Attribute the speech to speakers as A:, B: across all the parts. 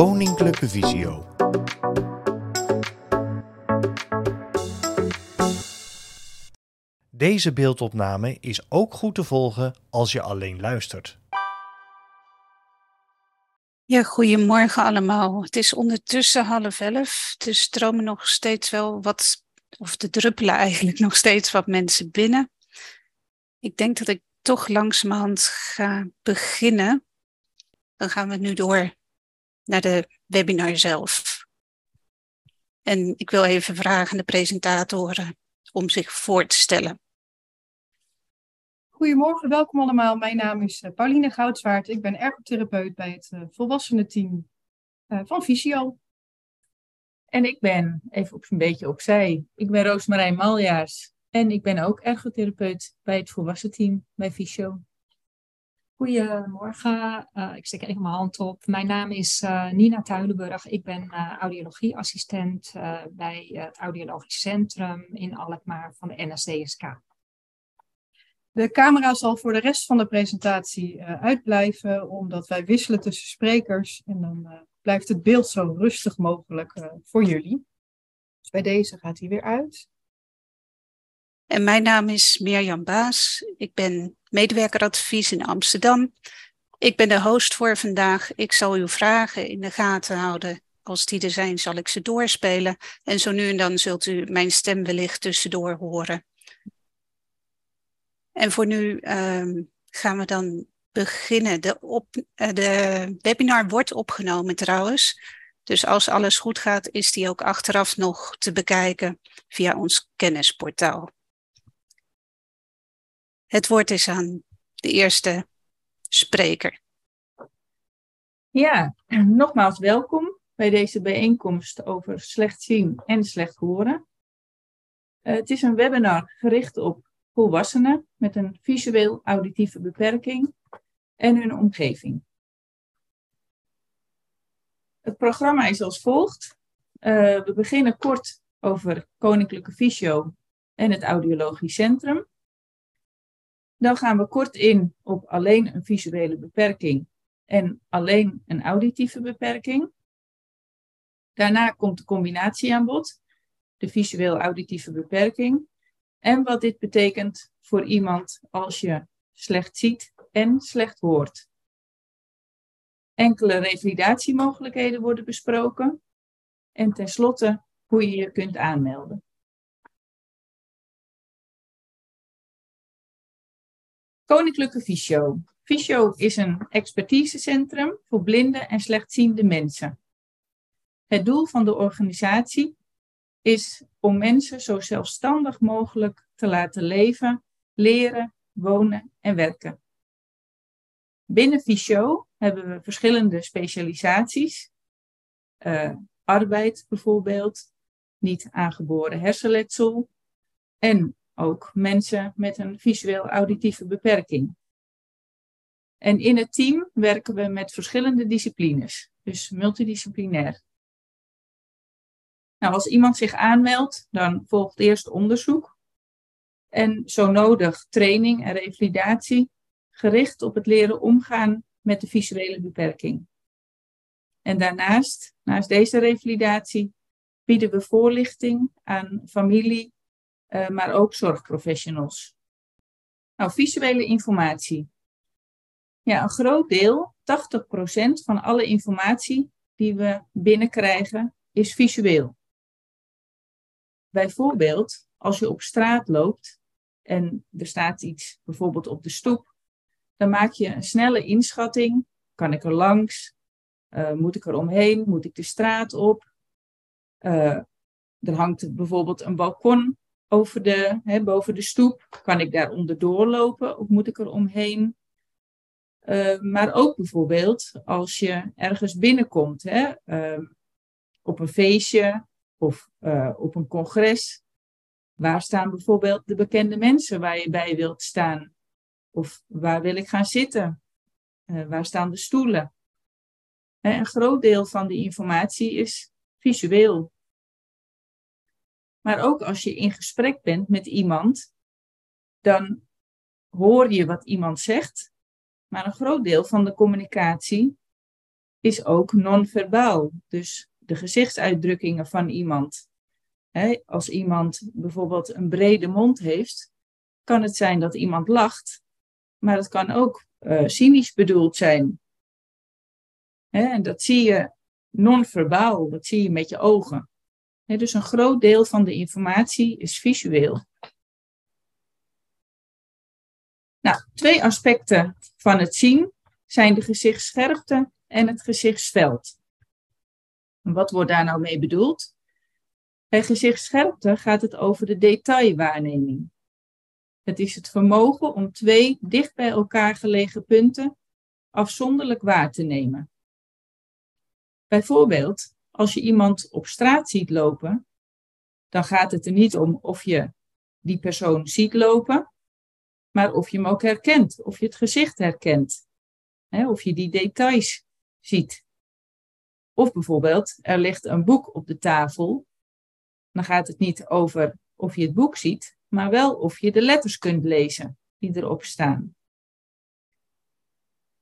A: Koninklijke Visio. Deze beeldopname is ook goed te volgen als je alleen luistert.
B: Ja, goedemorgen allemaal. Het is ondertussen half elf, dus stromen nog steeds wel wat, of de druppelen eigenlijk nog steeds wat mensen binnen. Ik denk dat ik toch langzamerhand ga beginnen. Dan gaan we nu door naar de webinar zelf. En ik wil even vragen aan de presentatoren om zich voor te stellen.
C: Goedemorgen, welkom allemaal. Mijn naam is eh, Pauline Goudswaard. Ik ben ergotherapeut bij het uh, volwassenenteam uh, van Visio.
D: En ik ben, even op een beetje opzij, ik ben Roosmarijn Maljaars. En ik ben ook ergotherapeut bij het volwassenenteam bij Visio.
E: Goedemorgen, uh, ik steek even mijn hand op. Mijn naam is uh, Nina Tuilenburg. Ik ben uh, audiologieassistent bij het Audiologisch Centrum in Alkmaar van de NSDSK.
C: De camera zal voor de rest van de presentatie uitblijven, omdat wij wisselen tussen sprekers. En dan blijft het beeld zo rustig mogelijk voor jullie. Dus bij deze gaat hij weer uit.
B: En mijn naam is Mirjam Baas. Ik ben medewerkeradvies in Amsterdam. Ik ben de host voor vandaag. Ik zal uw vragen in de gaten houden. Als die er zijn, zal ik ze doorspelen. En zo nu en dan zult u mijn stem wellicht tussendoor horen. En voor nu um, gaan we dan beginnen. De, op, uh, de webinar wordt opgenomen trouwens. Dus als alles goed gaat, is die ook achteraf nog te bekijken via ons kennisportaal. Het woord is aan de eerste spreker.
D: Ja, nogmaals welkom bij deze bijeenkomst over slecht zien en slecht horen. Uh, het is een webinar gericht op volwassenen met een visueel-auditieve beperking en hun omgeving. Het programma is als volgt. Uh, we beginnen kort over Koninklijke Visio en het Audiologisch Centrum. Dan gaan we kort in op alleen een visuele beperking en alleen een auditieve beperking. Daarna komt de combinatie aan bod, de visueel-auditieve beperking. En wat dit betekent voor iemand als je slecht ziet en slecht hoort. Enkele revalidatiemogelijkheden worden besproken. En tenslotte hoe je je kunt aanmelden. Koninklijke Visio. Visio is een expertisecentrum voor blinde en slechtziende mensen. Het doel van de organisatie is om mensen zo zelfstandig mogelijk te laten leven, leren, wonen en werken. Binnen Visio hebben we verschillende specialisaties. Uh, arbeid bijvoorbeeld, niet aangeboren hersenletsel en ook mensen met een visueel-auditieve beperking. En in het team werken we met verschillende disciplines, dus multidisciplinair. Nou, als iemand zich aanmeldt, dan volgt eerst onderzoek en zo nodig training en revalidatie gericht op het leren omgaan met de visuele beperking. En daarnaast, naast deze revalidatie, bieden we voorlichting aan familie uh, maar ook zorgprofessionals. Nou, visuele informatie. Ja, een groot deel, 80% van alle informatie die we binnenkrijgen, is visueel. Bijvoorbeeld, als je op straat loopt en er staat iets bijvoorbeeld op de stoep, dan maak je een snelle inschatting. Kan ik er langs? Uh, moet ik er omheen? Moet ik de straat op? Uh, er hangt bijvoorbeeld een balkon over de, hè, boven de stoep? Kan ik daar onderdoor lopen of moet ik er omheen? Uh, maar ook bijvoorbeeld als je ergens binnenkomt, hè, uh, op een feestje of uh, op een congres. Waar staan bijvoorbeeld de bekende mensen waar je bij wilt staan? Of waar wil ik gaan zitten? waar staan de stoelen? Een groot deel van die informatie is visueel. Maar ook als je in gesprek bent met iemand, dan hoor je wat iemand zegt. Maar een groot deel van de communicatie is ook non-verbaal. Dus de gezichtsuitdrukkingen van iemand. als iemand bijvoorbeeld een brede mond heeft, kan het zijn dat iemand lacht, maar het kan ook uh, cynisch bedoeld zijn. en dat zie je non-verbaal, dat zie je met je ogen. Dus een groot deel van de informatie is visueel. Nou, twee aspecten van het zien zijn de gezichtsscherpte en het gezichtsveld. wat wordt daar nou mee bedoeld? Bij gezichtsscherpte gaat het over de detailwaarneming. Het is het vermogen om twee dicht bij elkaar gelegen punten afzonderlijk waar te nemen. Bijvoorbeeld, als je iemand op straat ziet lopen, dan gaat het er niet om of je die persoon ziet lopen, maar of je hem ook herkent, of je het gezicht herkent, hè, of je die details ziet. Of bijvoorbeeld, er ligt een boek op de tafel, dan gaat het niet over of je het boek ziet, maar wel of je de letters kunt lezen die erop staan.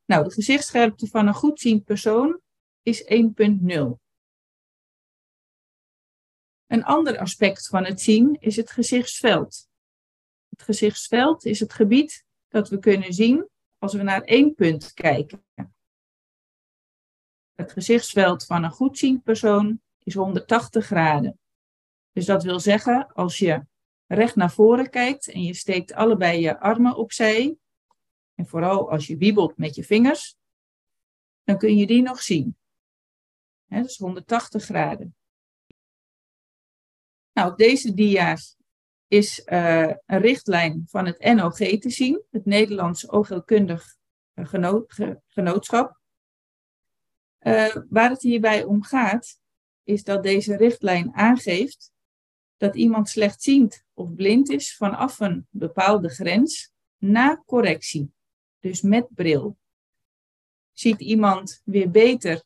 D: Nou, de gezichtsscherpte van een goedziend persoon is 1.0. Een ander aspect van het zien is het gezichtsveld. Het gezichtsveld is het gebied dat we kunnen zien als we naar één punt kijken. Het gezichtsveld van een goedziend persoon is 180 graden. Dus dat wil zeggen, als je recht naar voren kijkt en je steekt allebei je armen opzij, en vooral als je wiebelt met je vingers, dan kun je die nog zien. Dat is 180 graden. Nou, deze dia's is uh, een richtlijn van het NOG te zien, het Nederlands Oogheelkundig Genootschap. Uh, waar het hierbij om gaat, is dat deze richtlijn aangeeft dat iemand slechtziend of blind is vanaf een bepaalde grens na correctie, dus met bril. Ziet iemand weer beter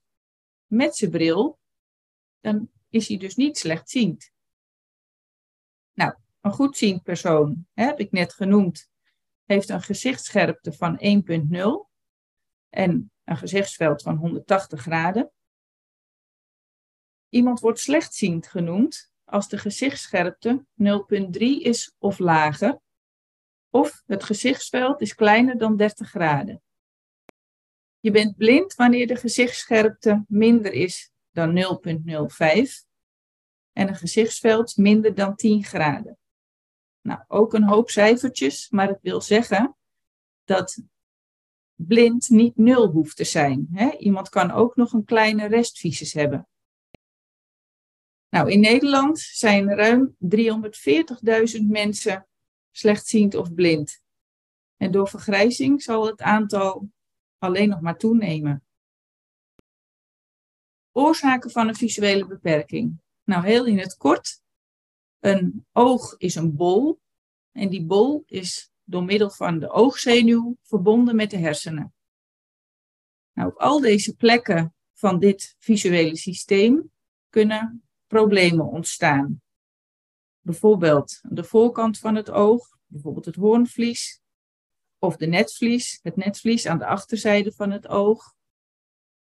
D: met zijn bril, dan is hij dus niet slechtziend. Een goedziend persoon, heb ik net genoemd, heeft een gezichtsscherpte van 1.0 en een gezichtsveld van 180 graden. Iemand wordt slechtziend genoemd als de gezichtsscherpte 0,3 is of lager, of het gezichtsveld is kleiner dan 30 graden. Je bent blind wanneer de gezichtsscherpte minder is dan 0,05 en een gezichtsveld minder dan 10 graden. Nou, ook een hoop cijfertjes, maar het wil zeggen dat blind niet nul hoeft te zijn. Hè? Iemand kan ook nog een kleine restvisus hebben. Nou, in Nederland zijn ruim 340.000 mensen slechtziend of blind. En door vergrijzing zal het aantal alleen nog maar toenemen. Oorzaken van een visuele beperking. Nou, heel in het kort. Een oog is een bol. En die bol is door middel van de oogzenuw verbonden met de hersenen. Nou, op al deze plekken van dit visuele systeem kunnen problemen ontstaan. Bijvoorbeeld de voorkant van het oog, bijvoorbeeld het hoornvlies, of de netvlies, het netvlies aan de achterzijde van het oog.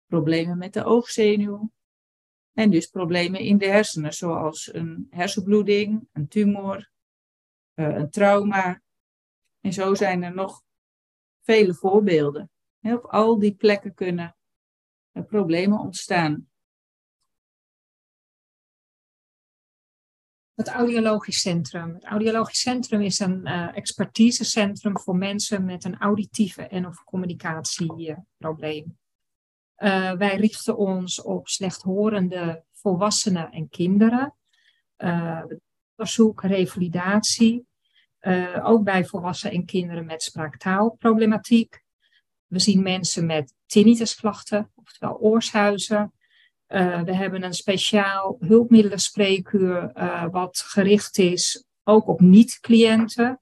D: Problemen met de oogzenuw. En dus problemen in de hersenen, zoals een hersenbloeding, een tumor, eh, een trauma. En zo zijn er nog vele voorbeelden. Op al die plekken kunnen problemen ontstaan.
E: Het Audiologisch Centrum. Het Audiologisch Centrum is een uh, expertisecentrum voor mensen met een auditieve en of communicatieprobleem. Uh, wij richten ons op slechthorende volwassenen en kinderen. Uh, onderzoek, revalidatie. ook bij volwassenen en kinderen met spraaktaalproblematiek. We zien mensen met tinnitusklachten, oftewel oorshuizen. We hebben een speciaal hulpmiddelenspreekuur wat gericht is ook op niet-cliënten.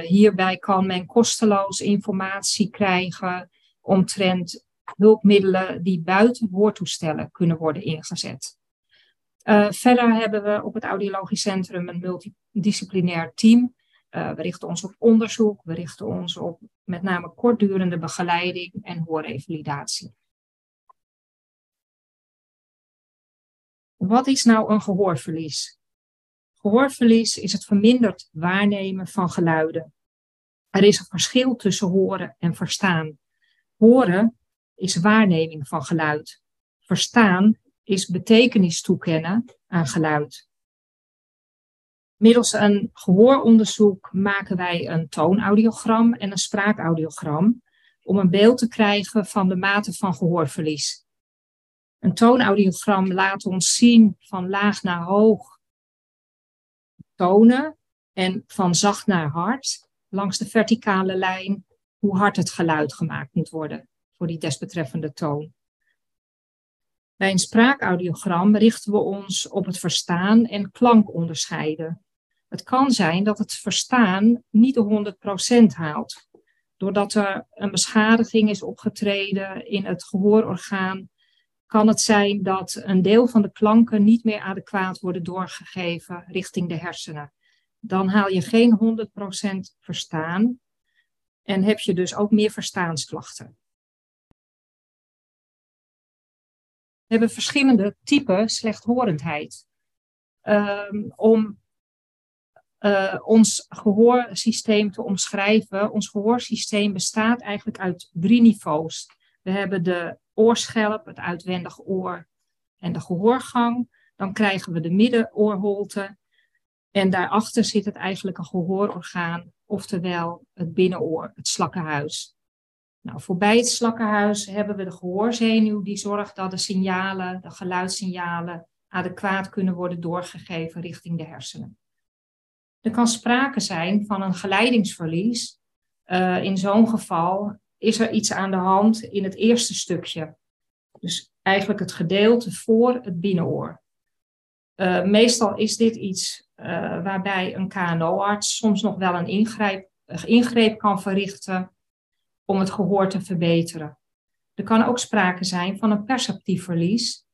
E: Hierbij kan men kosteloos informatie krijgen omtrent hulpmiddelen die buiten hoortoestellen kunnen worden ingezet. verder hebben we op het Audiologisch Centrum een multidisciplinair team. we richten ons op onderzoek, we richten ons op met name kortdurende begeleiding en hoorrevalidatie. Wat is nou een gehoorverlies? Gehoorverlies is het verminderd waarnemen van geluiden. Er is een verschil tussen horen en verstaan. Horen is waarneming van geluid. Verstaan is betekenis toekennen aan geluid. Middels een gehooronderzoek maken wij een toonaudiogram en een spraakaudiogram om een beeld te krijgen van de mate van gehoorverlies. Een toonaudiogram laat ons zien van laag naar hoog tonen en van zacht naar hard langs de verticale lijn hoe hard het geluid gemaakt moet worden voor die desbetreffende toon. Bij een spraakaudiogram richten we ons op het verstaan en klank onderscheiden. Het kan zijn dat het verstaan niet de 100% haalt, doordat er een beschadiging is opgetreden in het gehoororgaan. Kan het zijn dat een deel van de klanken niet meer adequaat worden doorgegeven richting de hersenen. Dan haal je geen 100% verstaan en heb je dus ook meer verstaansklachten. Hebben verschillende typen slechthorendheid. Um, om uh, ons gehoorsysteem te omschrijven. Ons gehoorsysteem bestaat eigenlijk uit drie niveaus. We hebben de oorschelp, het uitwendig oor en de gehoorgang. Dan krijgen we de middenoorholte. En daarachter zit het eigenlijk een gehoororgaan, oftewel het binnenoor, het slakkenhuis. Nou, voorbij het slakkenhuis hebben we de gehoorzenuw die zorgt dat de signalen, de geluidssignalen, adequaat kunnen worden doorgegeven richting de hersenen. Er kan sprake zijn van een geleidingsverlies. Uh, in zo'n geval is er iets aan de hand in het eerste stukje. Dus eigenlijk het gedeelte voor het binnenoor. Uh, meestal is dit iets uh, waarbij een KNO-arts soms nog wel een ingreep, ingreep kan verrichten om het gehoor te verbeteren. Er kan ook sprake zijn van een perceptief verlies.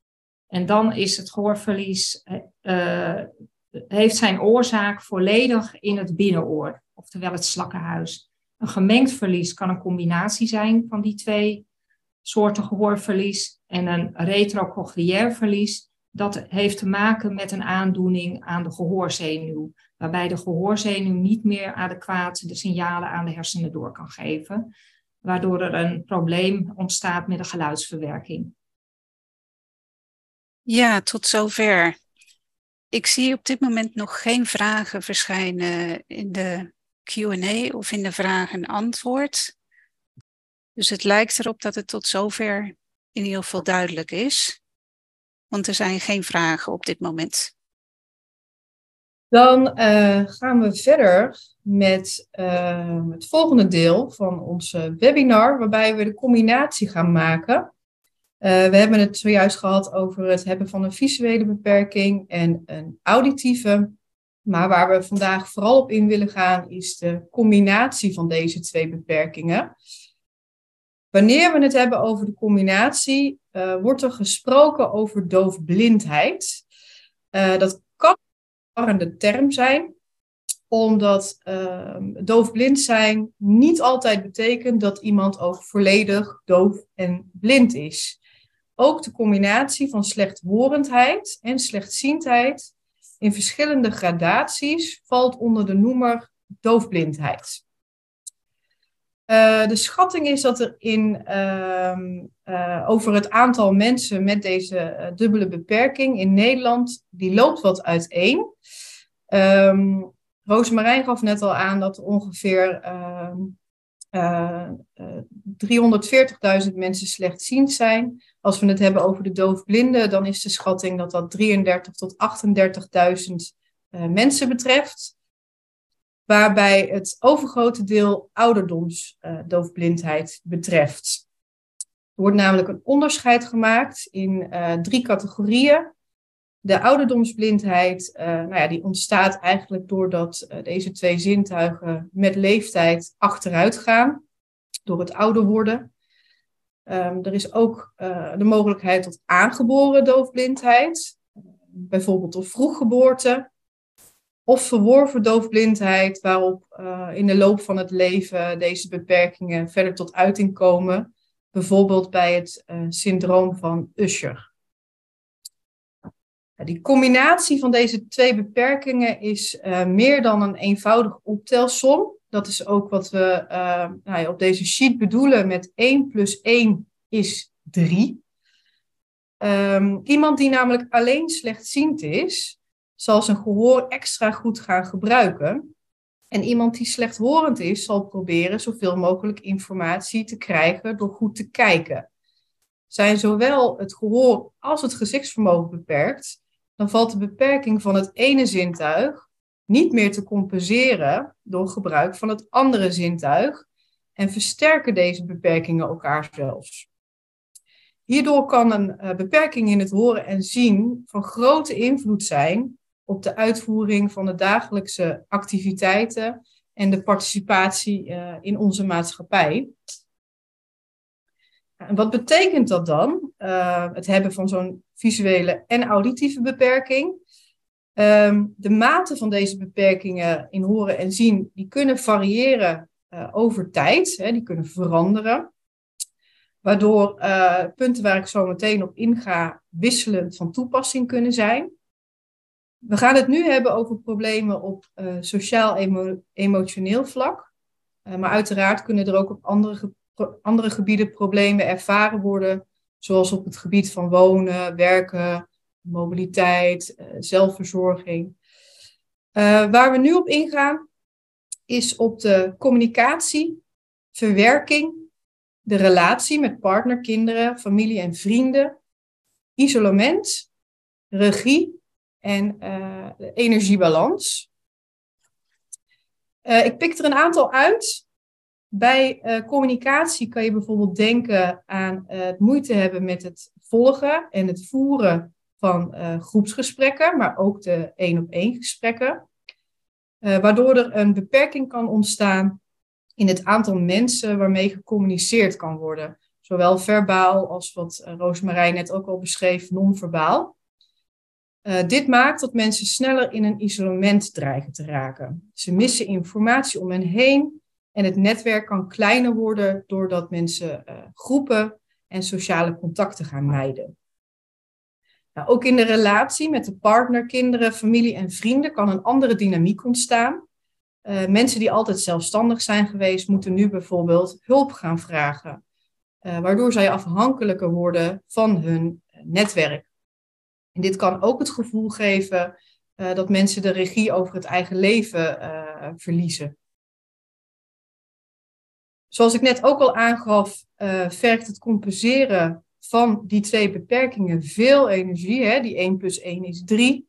E: En dan is het gehoorverlies uh, heeft zijn oorzaak volledig in het binnenoor, oftewel het slakkenhuis. Een gemengd verlies kan een combinatie zijn van die twee soorten gehoorverlies en een retrocochlieair verlies. Dat heeft te maken met een aandoening aan de gehoorzenuw, waarbij de gehoorzenuw niet meer adequaat de signalen aan de hersenen door kan geven, waardoor er een probleem ontstaat met de geluidsverwerking.
B: Ja, tot zover. Ik zie op dit moment nog geen vragen verschijnen in de QA of in de vraag en antwoord. Dus het lijkt erop dat het tot zover in ieder geval duidelijk is. Want er zijn geen vragen op dit moment.
C: Dan uh, gaan we verder met uh, het volgende deel van onze webinar, waarbij we de combinatie gaan maken we hebben het zojuist gehad over het hebben van een visuele beperking en een auditieve. Maar waar we vandaag vooral op in willen gaan, is de combinatie van deze twee beperkingen. Wanneer we het hebben over de combinatie, wordt er gesproken over doofblindheid. Uh, dat een term zijn, omdat ehm, doofblind zijn niet altijd betekent dat iemand ook volledig doof en blind is. Ook de combinatie van slechthorendheid en slechtziendheid in verschillende gradaties valt onder de noemer doofblindheid. Uh, de schatting is dat er in, uh, uh, over het aantal mensen met deze eh, dubbele beperking in Nederland, die loopt wat uiteen. Um, Roosmarijn gaf net al aan dat er ongeveer 340.000 mensen slechtziend zijn. Als we het hebben over de doofblinden, dan is de schatting dat dat 33 tot 38.000 uh, mensen betreft. Waarbij het overgrote deel ouderdomsdoofblindheid uh, betreft. Er wordt namelijk een onderscheid gemaakt in uh, drie categorieën. De ouderdomsblindheid, nou ja, die ontstaat eigenlijk doordat deze twee zintuigen met leeftijd achteruit gaan, door het ouder worden. Um, er is ook de mogelijkheid tot aangeboren doofblindheid, bijvoorbeeld door vroeggeboorte, of verworven doofblindheid, waarop uh, in de loop van het leven deze beperkingen verder tot uiting komen, bijvoorbeeld bij het uh, syndroom van Usher. Die combinatie van deze twee beperkingen is uh, meer dan een eenvoudig optelsom. Dat is ook wat we nou ja, op deze sheet bedoelen met 1 plus 1 is 3. Um, ehm, iemand die namelijk alleen slechtziend is, zal zijn gehoor extra goed gaan gebruiken. En iemand die slechthorend is, zal proberen zoveel mogelijk informatie te krijgen door goed te kijken. Zijn zowel het gehoor als het gezichtsvermogen beperkt, dan valt de beperking van het ene zintuig niet meer te compenseren door gebruik van het andere zintuig en versterken deze beperkingen elkaar zelfs. Hierdoor kan een uh, beperking in het horen en zien van grote invloed zijn op de uitvoering van de dagelijkse activiteiten en de participatie uh, in onze maatschappij. Wat betekent dat dan? Uh, het hebben van zo'n visuele en auditieve beperking. Um, de mate van deze beperkingen in horen en zien, die kunnen variëren uh, over tijd, hè, die kunnen veranderen. Waardoor punten waar ik zo meteen op inga wisselend van toepassing kunnen zijn. We gaan het nu hebben over problemen op uh, sociaal-emotioneel vlak. maar uiteraard kunnen er ook op andere, andere gebieden problemen ervaren worden, zoals op het gebied van wonen, werken, mobiliteit, uh, zelfverzorging. Waar we nu op ingaan is op de communicatie, verwerking, de relatie met partner, kinderen, familie en vrienden, isolement, regie en uh, energiebalans. ik pik er een aantal uit. Bij communicatie kan je bijvoorbeeld denken aan het moeite hebben met het volgen en het voeren van groepsgesprekken, maar ook de één op één gesprekken. Waardoor er een beperking kan ontstaan in het aantal mensen waarmee gecommuniceerd kan worden. Zowel verbaal als wat Roosmarijn net ook al beschreef, non-verbaal. Dit maakt dat mensen sneller in een isolement dreigen te raken. Ze missen informatie om hen heen en het netwerk kan kleiner worden doordat mensen groepen en sociale contacten gaan mijden. Nou, ook in de relatie met de partner, kinderen, familie en vrienden kan een andere dynamiek ontstaan. Uh, mensen die altijd zelfstandig zijn geweest, moeten nu bijvoorbeeld hulp gaan vragen, waardoor zij afhankelijker worden van hun netwerk. En dit kan ook het gevoel geven uh, dat mensen de regie over het eigen leven verliezen. Zoals ik net ook al aangaf, vergt het compenseren van die twee beperkingen veel energie. Hè? Die 1 plus 1 is 3.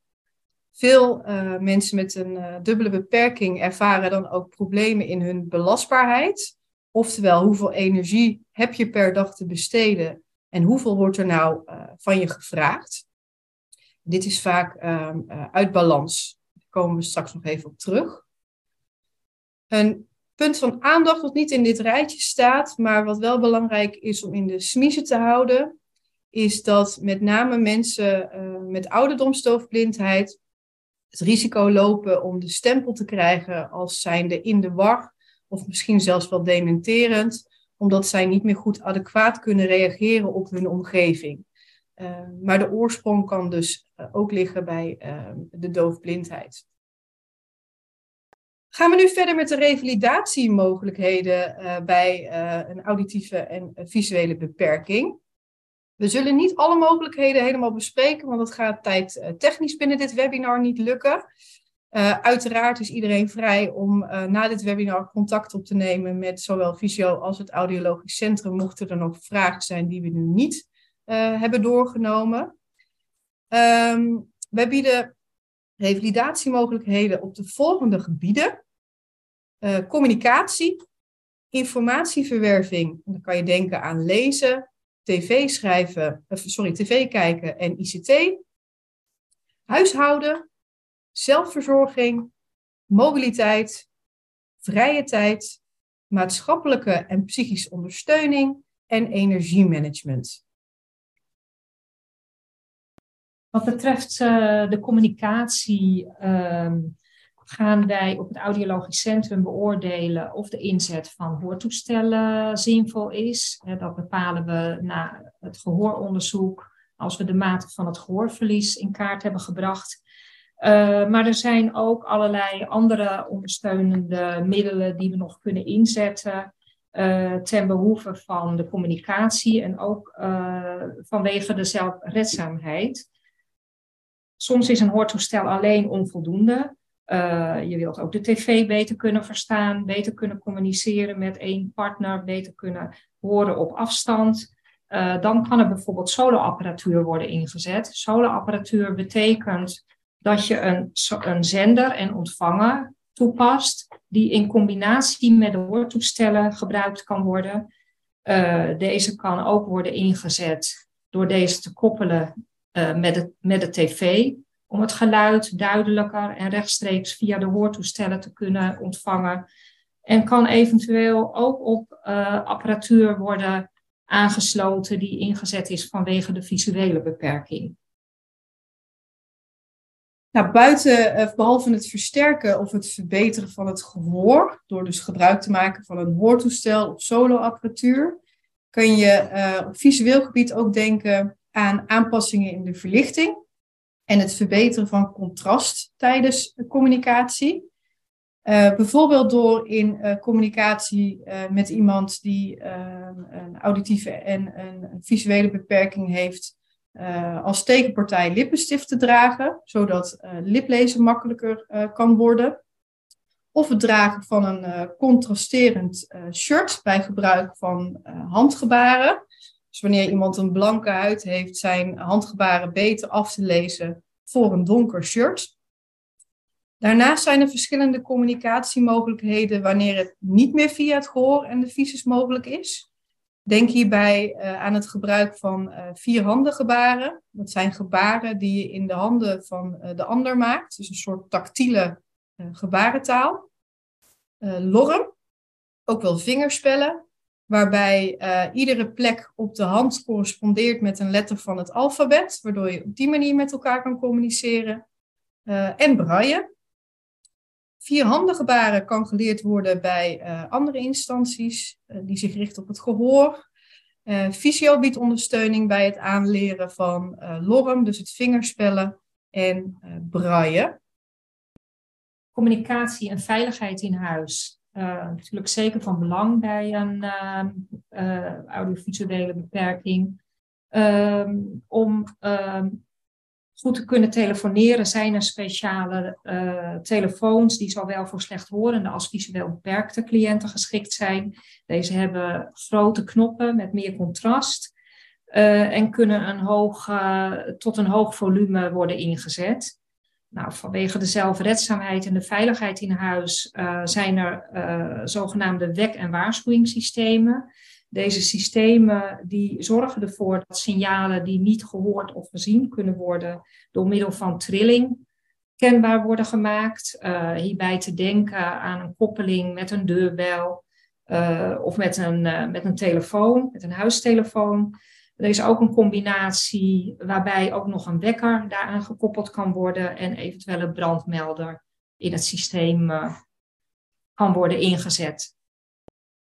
C: Veel mensen met een dubbele beperking ervaren dan ook problemen in hun belastbaarheid. Oftewel, hoeveel energie heb je per dag te besteden en hoeveel wordt er nou van je gevraagd? Dit is vaak ehm, uit balans. Daar komen we straks nog even op terug. Een punt van aandacht wat niet in dit rijtje staat, maar wat wel belangrijk is om in de smiezen te houden, is dat met name mensen uh, met ouderdomstoofblindheid het risico lopen om de stempel te krijgen als zijnde in de war of misschien zelfs wel dementerend, omdat zij niet meer goed adequaat kunnen reageren op hun omgeving. Uh, maar de oorsprong kan dus uh, ook liggen bij de doofblindheid. Gaan we nu verder met de revalidatiemogelijkheden uh, bij uh, een auditieve en visuele beperking. We zullen niet alle mogelijkheden helemaal bespreken, want dat gaat tijd uh, technisch binnen dit webinar niet lukken. uiteraard is iedereen vrij om na dit webinar contact op te nemen met zowel Visio als het Audiologisch Centrum, mochten er nog vragen zijn die we nu niet hebben doorgenomen. Um, wij bieden revalidatiemogelijkheden op de volgende gebieden. Uh, communicatie, informatieverwerving. Dan kan je denken aan lezen, tv schrijven, uh, sorry, tv kijken en ICT. Huishouden, zelfverzorging, mobiliteit, vrije tijd, maatschappelijke en psychische ondersteuning en energiemanagement.
E: Wat betreft uh, de communicatie uh, gaan wij op het audiologisch centrum beoordelen of de inzet van hoortoestellen zinvol is. Dat bepalen we na het gehooronderzoek als we de mate van het gehoorverlies in kaart hebben gebracht. Uh, maar er zijn ook allerlei andere ondersteunende middelen die we nog kunnen inzetten uh, ten behoeve van de communicatie en ook vanwege de zelfredzaamheid. Soms is een hoortoestel alleen onvoldoende. je wilt ook de tv beter kunnen verstaan, beter kunnen communiceren met één partner, beter kunnen horen op afstand. dan kan er bijvoorbeeld soloapparatuur worden ingezet. Soloapparatuur betekent dat je een, een zender en ontvanger toepast, die in combinatie met de hoortoestellen gebruikt kan worden. Uh, deze kan ook worden ingezet door deze te koppelen uh, met, de, met de tv, om het geluid duidelijker en rechtstreeks via de hoortoestellen te kunnen ontvangen. En kan eventueel ook op uh, apparatuur worden aangesloten die ingezet is vanwege de visuele beperking.
C: Nou, buiten, uh, behalve het versterken of het verbeteren van het gehoor, door dus gebruik te maken van een hoortoestel of soloapparatuur, kun je op visueel gebied ook denken aan aanpassingen in de verlichting en het verbeteren van contrast tijdens communicatie. Uh, bijvoorbeeld door in communicatie met iemand die een auditieve en een visuele beperking heeft, als tekenpartij lippenstift te dragen, zodat liplezen makkelijker kan worden. Of het dragen van een contrasterend shirt bij gebruik van handgebaren. Dus wanneer iemand een blanke huid heeft, zijn handgebaren beter af te lezen voor een donker shirt. Daarnaast zijn er verschillende communicatiemogelijkheden wanneer het niet meer via het gehoor en de visus mogelijk is. Denk hierbij uh, aan het gebruik van uh, vierhanden gebaren. Dat zijn gebaren die je in de handen van uh, de ander maakt. Dus een soort tactiele gebarentaal. lorm, ook wel vingerspellen, waarbij iedere plek op de hand correspondeert met een letter van het alfabet, waardoor je op die manier met elkaar kan communiceren. en braille, Vierhandengebaren kan geleerd worden bij uh, andere instanties uh, die zich richten op het gehoor. Uh, Fysio biedt ondersteuning bij het aanleren van lorm, dus het vingerspellen en braille.
E: Communicatie en veiligheid in huis. Natuurlijk zeker van belang bij een audiovisuele beperking. Ehm, om ehm, goed te kunnen telefoneren zijn er speciale uh, telefoons die zowel voor slechthorende als visueel beperkte cliënten geschikt zijn. Deze hebben grote knoppen met meer contrast uh, en kunnen een uh, tot een hoog volume worden ingezet. Nou, vanwege de zelfredzaamheid en de veiligheid in huis zijn er zogenaamde wek- en waarschuwingssystemen. Deze systemen die zorgen ervoor dat signalen die niet gehoord of gezien kunnen worden door middel van trilling kenbaar worden gemaakt. Uh, hierbij te denken aan een koppeling met een deurbel of met een, met een telefoon, met een huistelefoon. Er is ook een combinatie waarbij ook nog een wekker daaraan gekoppeld kan worden en eventuele brandmelder in het systeem kan worden ingezet.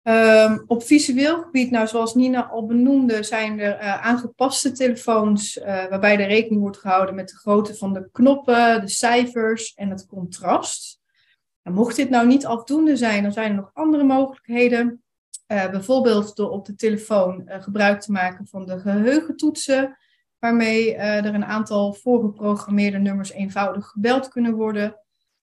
C: Um, op visueel gebied, nou, zoals Nina al benoemde, zijn er uh, aangepaste telefoons uh, waarbij er rekening wordt gehouden met de grootte van de knoppen, de cijfers en het contrast. En mocht dit nou niet afdoende zijn, dan zijn er nog andere mogelijkheden. Uh, bijvoorbeeld door op de telefoon gebruik te maken van de geheugentoetsen, waarmee er een aantal voorgeprogrammeerde nummers eenvoudig gebeld kunnen worden.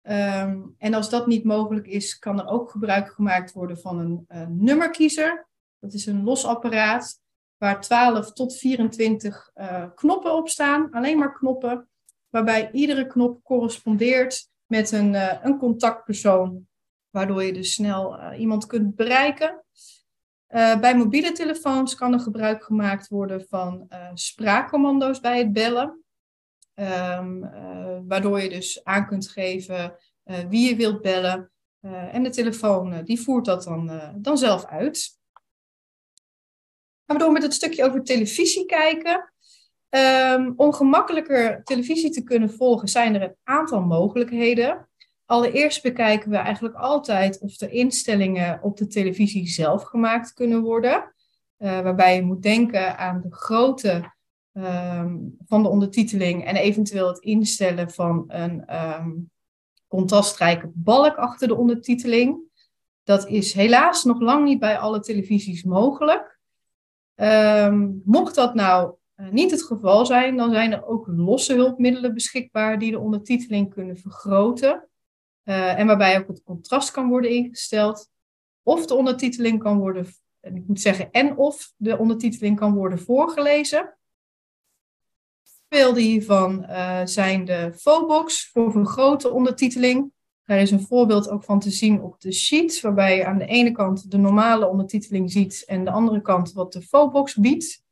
C: Um, en als dat niet mogelijk is, kan er ook gebruik gemaakt worden van een nummerkiezer. Dat is een los apparaat waar 12 tot 24 uh, knoppen op staan, alleen maar knoppen, waarbij iedere knop correspondeert met een, een contactpersoon, waardoor je dus snel iemand kunt bereiken. bij mobiele telefoons kan er gebruik gemaakt worden van spraakcommando's bij het bellen. Uh, waardoor je dus aan kunt geven wie je wilt bellen. En de telefoon die voert dat dan, dan zelf uit. Gaan we door met het stukje over televisie kijken. Om gemakkelijker televisie te kunnen volgen zijn er een aantal mogelijkheden. Allereerst bekijken we eigenlijk altijd of de instellingen op de televisie zelf gemaakt kunnen worden. waarbij je moet denken aan de grote ehm, van de ondertiteling en eventueel het instellen van een ehm, contrastrijke balk achter de ondertiteling. Dat is helaas nog lang niet bij alle televisies mogelijk. Ehm, mocht dat nou eh, niet het geval zijn, dan zijn er ook losse hulpmiddelen beschikbaar die de ondertiteling kunnen vergroten. Uh, en waarbij ook het contrast kan worden ingesteld. Of de ondertiteling kan worden, en ik moet zeggen, en of de ondertiteling kan worden voorgelezen. Voorbeelden hiervan uh, zijn de Fobox voor vergrote ondertiteling. Daar is een voorbeeld ook van te zien op de sheet, waarbij je aan de ene kant de normale ondertiteling ziet en de andere kant wat de Fobox biedt.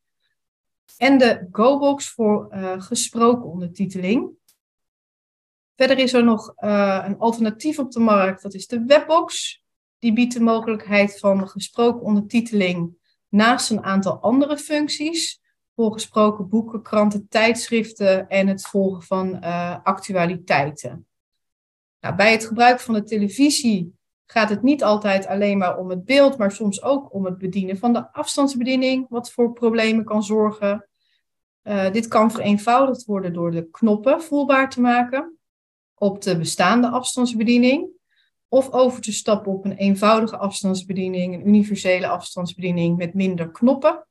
C: En de GoBox voor uh, gesproken ondertiteling. Verder is er nog uh, een alternatief op de markt, dat is de Webbox. Die biedt de mogelijkheid van gesproken ondertiteling naast een aantal andere functies. Voor gesproken boeken, kranten, tijdschriften en het volgen van uh, actualiteiten. Nou, bij het gebruik van de televisie gaat het niet altijd alleen maar om het beeld, maar soms ook om het bedienen van de afstandsbediening, wat voor problemen kan zorgen. Uh, dit kan vereenvoudigd worden door de knoppen voelbaar te maken op de bestaande afstandsbediening, of over te stappen op een eenvoudige afstandsbediening, een universele afstandsbediening met minder knoppen.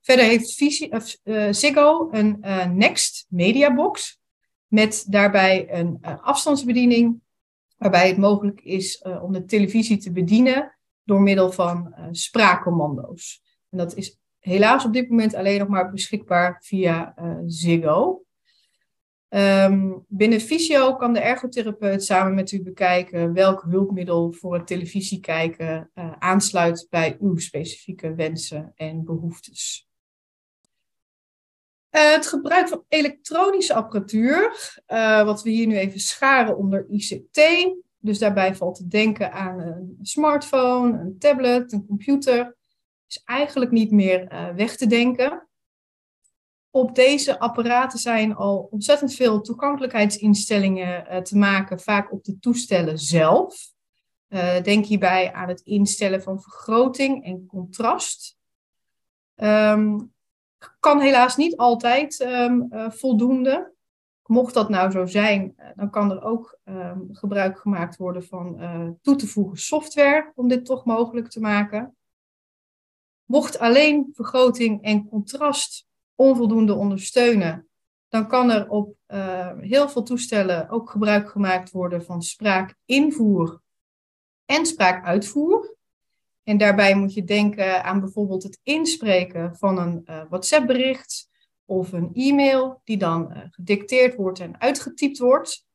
C: Verder heeft uh, Ziggo een uh, Next Media Box met daarbij een afstandsbediening waarbij het mogelijk is om de televisie te bedienen door middel van spraakcommando's. En dat is helaas op dit moment alleen nog maar beschikbaar via Ziggo. Um, binnen Visio kan de ergotherapeut samen met u bekijken welk hulpmiddel voor het televisiekijken aansluit bij uw specifieke wensen en behoeftes. Uh, het gebruik van elektronische apparatuur, uh, wat we hier nu even scharen onder ICT. Dus daarbij valt te denken aan een smartphone, een tablet, een computer. Is eigenlijk niet meer uh, weg te denken. Op deze apparaten zijn al ontzettend veel toegankelijkheidsinstellingen te maken, vaak op de toestellen zelf. denk hierbij aan het instellen van vergroting en contrast. Um, kan helaas niet altijd um, uh, voldoende. Mocht dat nou zo zijn, dan kan er ook um, gebruik gemaakt worden van toe te voegen software om dit toch mogelijk te maken. Mocht alleen vergroting en contrast onvoldoende ondersteunen, dan kan er op heel veel toestellen ook gebruik gemaakt worden van spraakinvoer en spraakuitvoer. En daarbij moet je denken aan bijvoorbeeld het inspreken van een uh, WhatsApp-bericht of een e-mail die dan uh, gedicteerd wordt en uitgetypt wordt.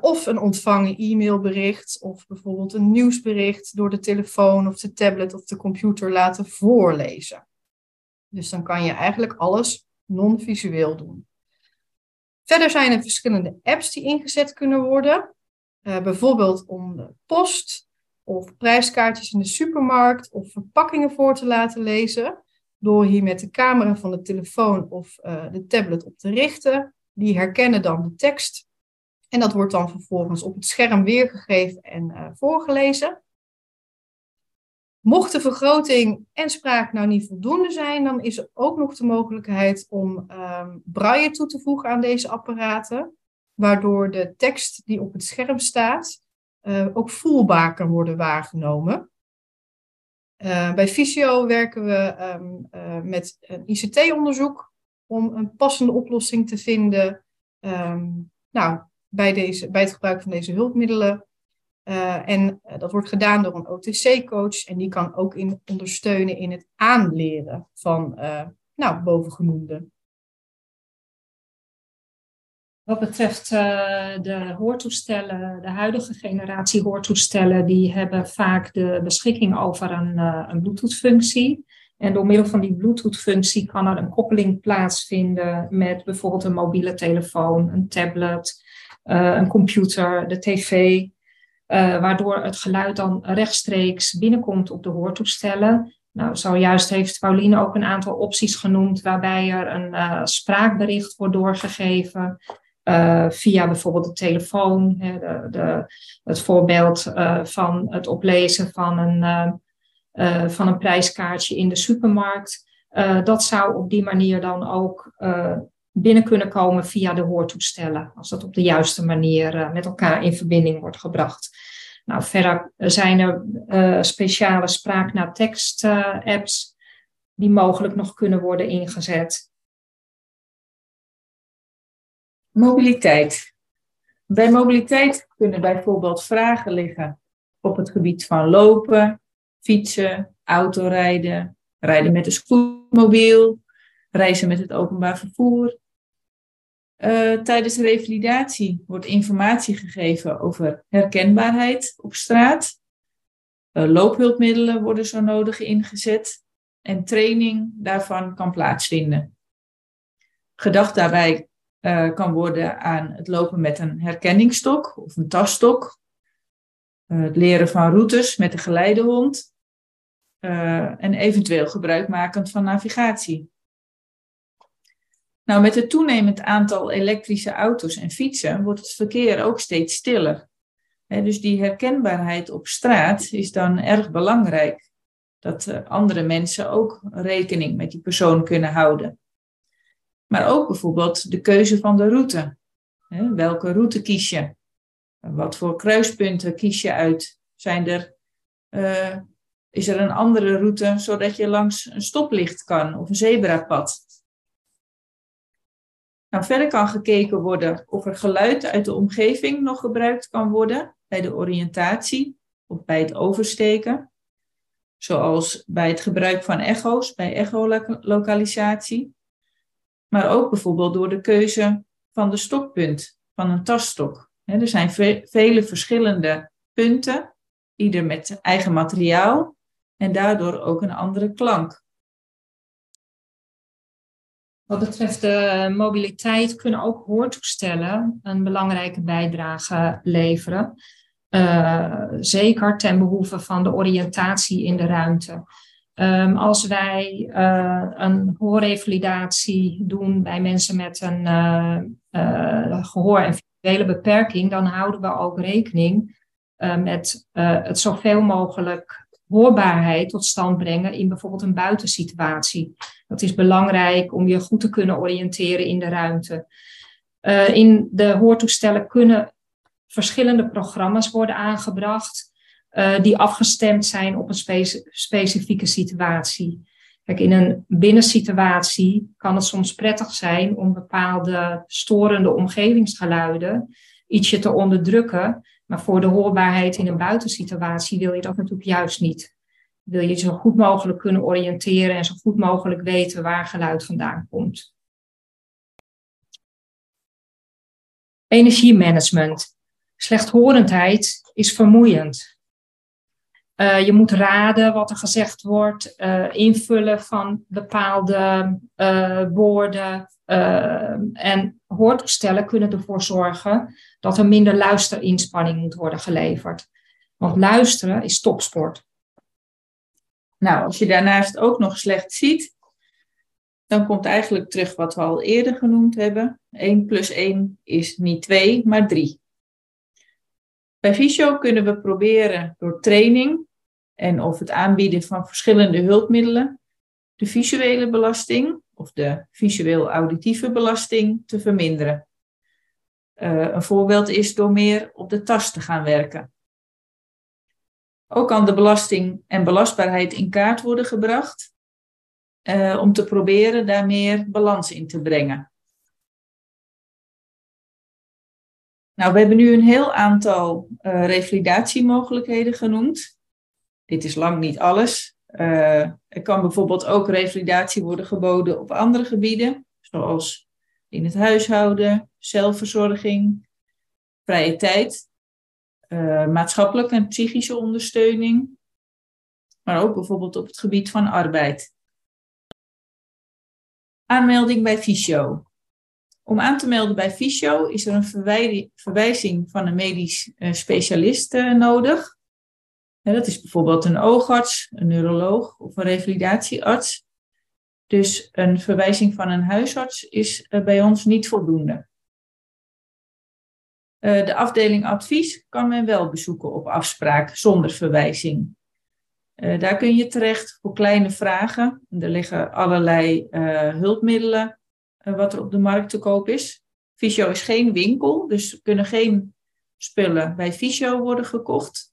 C: Of een ontvangen e-mailbericht of bijvoorbeeld een nieuwsbericht door de telefoon of de tablet of de computer laten voorlezen. Dus dan kan je eigenlijk alles non-visueel doen. Verder zijn er verschillende apps die ingezet kunnen worden. bijvoorbeeld om de post, of prijskaartjes in de supermarkt of verpakkingen voor te laten lezen. Door hier met de camera van de telefoon of uh, de tablet op te richten. Die herkennen dan de tekst. En dat wordt dan vervolgens op het scherm weergegeven en uh, voorgelezen. Mocht de vergroting en spraak nou niet voldoende zijn, dan is er ook nog de mogelijkheid om um, braille toe te voegen aan deze apparaten. Waardoor de tekst die op het scherm staat uh, ook voelbaar kan worden waargenomen. Uh, bij Visio werken we um, uh, met een ICT-onderzoek om een passende oplossing te vinden um, nou, bij, deze, bij het gebruik van deze hulpmiddelen. En dat wordt gedaan door een OTC-coach en die kan ook in, ondersteunen in het aanleren van nou, bovengenoemde
E: wat betreft uh, de hoortoestellen, de huidige generatie hoortoestellen, die hebben vaak de beschikking over een, uh, een Bluetooth-functie. En door middel van die Bluetooth-functie kan er een koppeling plaatsvinden met bijvoorbeeld een mobiele telefoon, een tablet, uh, een computer, de tv, waardoor het geluid dan rechtstreeks binnenkomt op de hoortoestellen. Nou, zojuist heeft Pauline ook een aantal opties genoemd waarbij er een spraakbericht wordt doorgegeven. Uh, via bijvoorbeeld de telefoon. Hè, de, de, het voorbeeld van het oplezen van een, van een prijskaartje in de supermarkt. Dat zou op die manier dan ook binnen kunnen komen via de hoortoestellen, als dat op de juiste manier uh, met elkaar in verbinding wordt gebracht. Nou, verder zijn er speciale spraak naar tekst apps die mogelijk nog kunnen worden ingezet.
D: Mobiliteit. Bij mobiliteit kunnen bijvoorbeeld vragen liggen op het gebied van lopen, fietsen, autorijden, rijden met een scootmobiel, reizen met het openbaar vervoer. Uh, tijdens revalidatie wordt informatie gegeven over herkenbaarheid op straat. Uh, loophulpmiddelen worden zo nodig ingezet en training daarvan kan plaatsvinden. Gedacht daarbij uh, kan worden aan het lopen met een herkenningsstok of een tasstok. Het leren van routes met een geleidehond. En eventueel gebruikmakend van navigatie. Nou, met het toenemend aantal elektrische auto's en fietsen wordt het verkeer ook steeds stiller. Dus die herkenbaarheid op straat is dan erg belangrijk. Dat andere mensen ook rekening met die persoon kunnen houden. Maar ook bijvoorbeeld de keuze van de route. welke route kies je? Wat voor kruispunten kies je uit? Zijn er, uh, is er een andere route zodat je langs een stoplicht kan of een zebrapad? Nou, verder kan gekeken worden of er geluid uit de omgeving nog gebruikt kan worden bij de oriëntatie of bij het oversteken. Zoals bij het gebruik van echo's, bij echolocalisatie maar ook bijvoorbeeld door de keuze van de stokpunt van een tasstok. er zijn vele verschillende punten, ieder met eigen materiaal en daardoor ook een andere klank.
E: Wat betreft de mobiliteit kunnen ook hoortoestellen een belangrijke bijdrage leveren. Uh, zeker ten behoeve van de oriëntatie in de ruimte. Um, als wij uh, een hoorrevalidatie doen bij mensen met een uh, gehoor- en visuele beperking, dan houden we ook rekening met het zoveel mogelijk hoorbaarheid tot stand brengen in bijvoorbeeld een buitensituatie. Dat is belangrijk om je goed te kunnen oriënteren in de ruimte. in de hoortoestellen kunnen verschillende programma's worden aangebracht. Uh, die afgestemd zijn op een specifieke situatie. Kijk, in een binnensituatie kan het soms prettig zijn om bepaalde storende omgevingsgeluiden ietsje te onderdrukken. Maar voor de hoorbaarheid in een buitensituatie wil je dat natuurlijk juist niet. Wil je zo goed mogelijk kunnen oriënteren en zo goed mogelijk weten waar geluid vandaan komt. Energiemanagement. Slechthorendheid is vermoeiend. Uh, je moet raden wat er gezegd wordt, uh, invullen van bepaalde uh, woorden. En hoortoestellen kunnen ervoor zorgen dat er minder luisterinspanning moet worden geleverd. Want luisteren is topsport.
D: Nou, als je daarnaast ook nog slecht ziet, dan komt eigenlijk terug wat we al eerder genoemd hebben. 1 plus 1 is niet 2, maar 3. Bij Visio kunnen we proberen door training en of het aanbieden van verschillende hulpmiddelen de visuele belasting of de visueel-auditieve belasting te verminderen. Uh, een voorbeeld is door meer op de tas te gaan werken. Ook kan de belasting en belastbaarheid in kaart worden gebracht uh, om te proberen daar meer balans in te brengen. Nou, we hebben nu een heel aantal uh, revalidatiemogelijkheden genoemd. Dit is lang niet alles. Uh, er kan bijvoorbeeld ook revalidatie worden geboden op andere gebieden, zoals in het huishouden, zelfverzorging, vrije tijd, uh, maatschappelijke en psychische ondersteuning, maar ook bijvoorbeeld op het gebied van arbeid. Aanmelding bij Fysio. Om aan te melden bij Fysio is er een verwijzing van een medisch uh, specialist nodig. Dat is bijvoorbeeld een oogarts, een neuroloog of een revalidatiearts. Dus een verwijzing van een huisarts is uh, bij ons niet voldoende. de afdeling advies kan men wel bezoeken op afspraak zonder verwijzing. Uh, daar kun je terecht voor kleine vragen. Er liggen allerlei hulpmiddelen wat er op de markt te koop is. Visio is geen winkel, dus kunnen geen spullen bij Visio worden gekocht.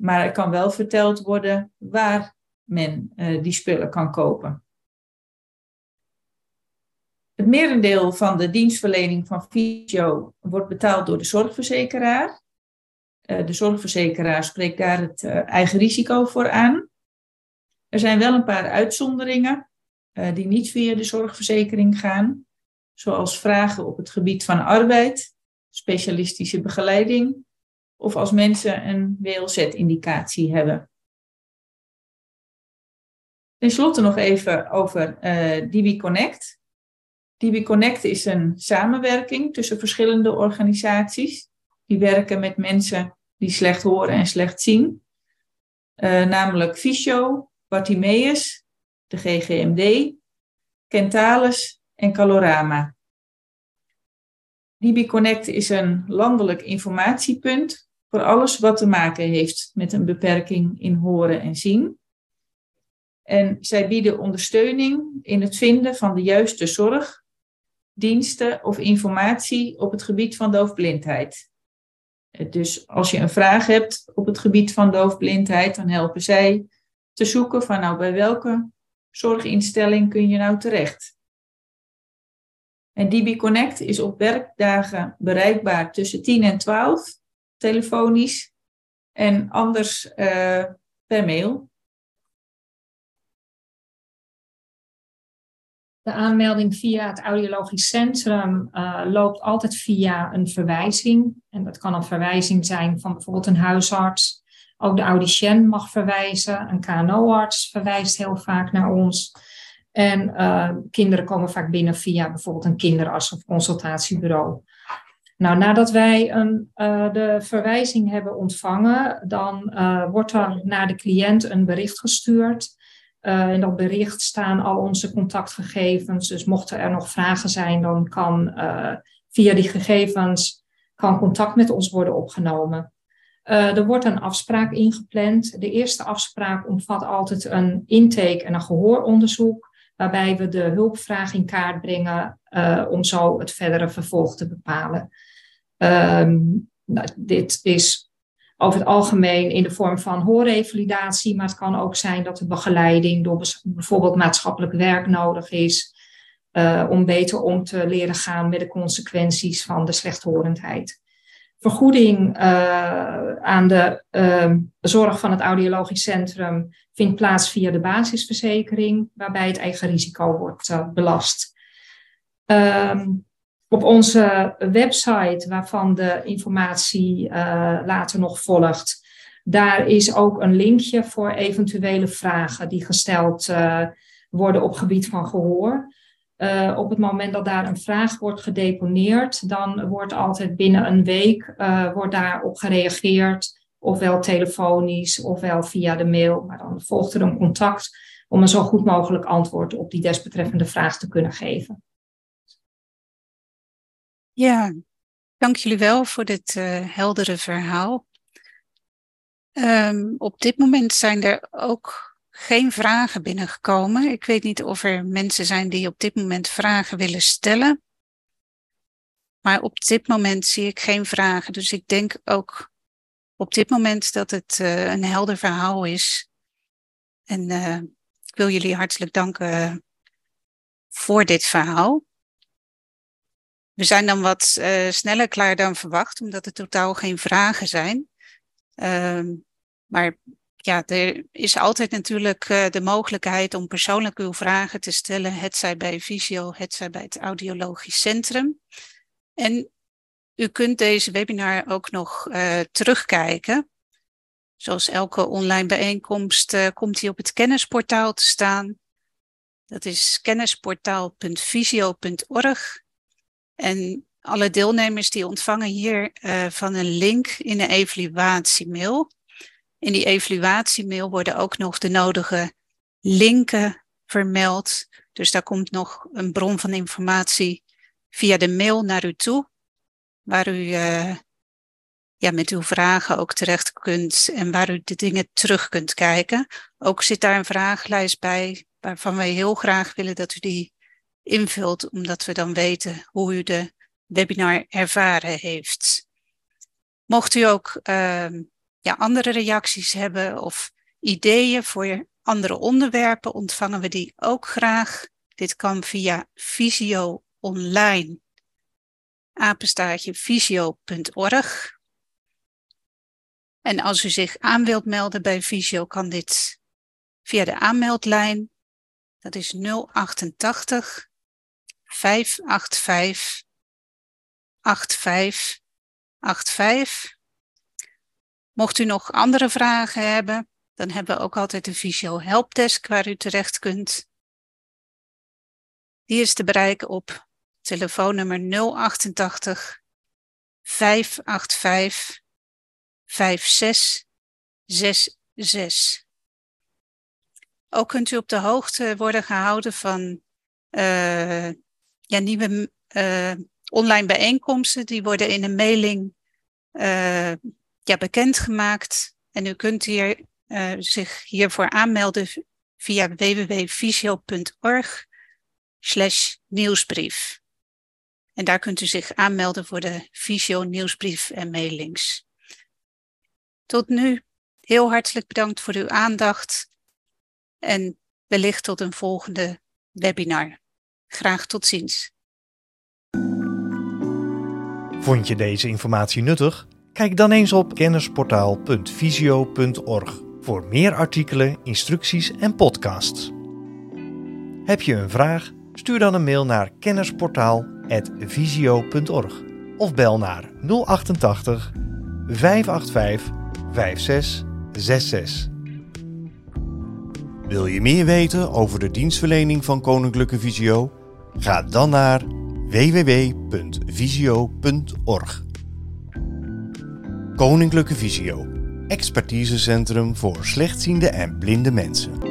D: Maar er kan wel verteld worden waar men die spullen kan kopen. Het merendeel van de dienstverlening van Visio wordt betaald door de zorgverzekeraar. Uh, de zorgverzekeraar spreekt daar het eigen risico voor aan. Er zijn wel een paar uitzonderingen die niet via de zorgverzekering gaan, zoals vragen op het gebied van arbeid, specialistische begeleiding of als mensen een WLZ-indicatie hebben. Ten slotte nog even over DB Connect. DB Connect is een samenwerking tussen verschillende organisaties. Die werken met mensen die slecht horen en slecht zien. Uh, namelijk Visio, Bartimeus, de GGMD, Kentalis en Calorama. DB Connect is een landelijk informatiepunt voor alles wat te maken heeft met een beperking in horen en zien. En zij bieden ondersteuning in het vinden van de juiste zorg diensten of informatie op het gebied van doofblindheid. Dus als je een vraag hebt op het gebied van doofblindheid, dan helpen zij te zoeken van nou bij welke zorginstelling kun je nou terecht. En DB Connect is op werkdagen bereikbaar tussen 10 en 12 telefonisch en anders uh, per mail.
E: De aanmelding via het audiologisch centrum uh, loopt altijd via een verwijzing. En dat kan een verwijzing zijn van bijvoorbeeld een huisarts. Ook de audicien mag verwijzen. Een KNO-arts verwijst heel vaak naar ons. En uh, kinderen komen vaak binnen via bijvoorbeeld een kinderarts of consultatiebureau. Nou, nadat wij een, uh, de verwijzing hebben ontvangen, dan wordt er naar de cliënt een bericht gestuurd uh, in dat bericht staan al onze contactgegevens. Dus mochten er nog vragen zijn, dan kan via die gegevens kan contact met ons worden opgenomen. Er wordt een afspraak ingepland. De eerste afspraak omvat altijd een intake en een gehooronderzoek, waarbij we de hulpvraag in kaart brengen om zo het verdere vervolg te bepalen. Um, dit is over het algemeen in de vorm van hoorrevalidatie, maar het kan ook zijn dat de begeleiding door bijvoorbeeld maatschappelijk werk nodig is uh, om beter om te leren gaan met de consequenties van de slechthorendheid. Vergoeding uh, aan de uh, zorg van het audiologisch centrum vindt plaats via de basisverzekering, waarbij het eigen risico wordt uh, belast. Um, op onze website, waarvan de informatie uh, later nog volgt, daar is ook een linkje voor eventuele vragen die gesteld uh, worden op gebied van gehoor. Uh, op het moment dat daar een vraag wordt gedeponeerd, dan wordt altijd binnen een week wordt daarop gereageerd, ofwel telefonisch ofwel via de mail. Maar dan volgt er een contact om een zo goed mogelijk antwoord op die desbetreffende vraag te kunnen geven.
B: Ja, dank jullie wel voor dit uh, heldere verhaal. Um, op dit moment zijn er ook geen vragen binnengekomen. Ik weet niet of er mensen zijn die op dit moment vragen willen stellen. Maar op dit moment zie ik geen vragen. Dus ik denk ook op dit moment dat het uh, een helder verhaal is. En uh, ik wil jullie hartelijk danken voor dit verhaal. We zijn dan wat uh, sneller klaar dan verwacht, omdat er totaal geen vragen zijn. Uh, maar ja, er is altijd natuurlijk uh, de mogelijkheid om persoonlijk uw vragen te stellen, het zij bij Visio, het zij bij het Audiologisch Centrum. En u kunt deze webinar ook nog uh, terugkijken. Zoals elke online bijeenkomst komt hij op het kennisportaal te staan. Dat is kennisportaal.visio.org. En alle deelnemers die ontvangen hier uh, van een link in de evaluatiemail. In die evaluatiemail worden ook nog de nodige linken vermeld. Dus daar komt nog een bron van informatie via de mail naar u toe, waar u uh, ja, met uw vragen ook terecht kunt en waar u de dingen terug kunt kijken. Ook zit daar een vragenlijst bij waarvan wij heel graag willen dat u die invult, omdat we dan weten hoe u de webinar ervaren heeft. Mocht u ook uh, ja, andere reacties hebben of ideeën voor andere onderwerpen, ontvangen we die ook graag. Dit kan via Visio online, apenstaartje visio.org. En als u zich aan wilt melden bij Visio, kan dit via de aanmeldlijn. Dat is 088 585 8585. Mocht u nog andere vragen hebben, dan hebben we ook altijd een Visio Helpdesk waar u terecht kunt. Die is te bereiken op telefoonnummer 088 585 5666. Ook kunt u op de hoogte worden gehouden van uh, ja, nieuwe uh, online bijeenkomsten. Die worden in een mailing uh, ja, bekendgemaakt. En u kunt hier, zich hiervoor aanmelden via www.visio.org nieuwsbrief. En daar kunt u zich aanmelden voor de Visio nieuwsbrief en mailings. Tot nu heel hartelijk bedankt voor uw aandacht en wellicht tot een volgende webinar. Graag tot ziens.
A: Vond je deze informatie nuttig? Kijk dan eens op kennisportaal.visio.org voor meer artikelen, instructies en podcasts. Heb je een vraag? Stuur dan een mail naar kennisportaal.visio.org of bel naar 088 585 5666. Wil je meer weten over de dienstverlening van Koninklijke Visio? Ga dan naar www.visio.org. Koninklijke Visio, expertisecentrum voor slechtziende en blinde mensen.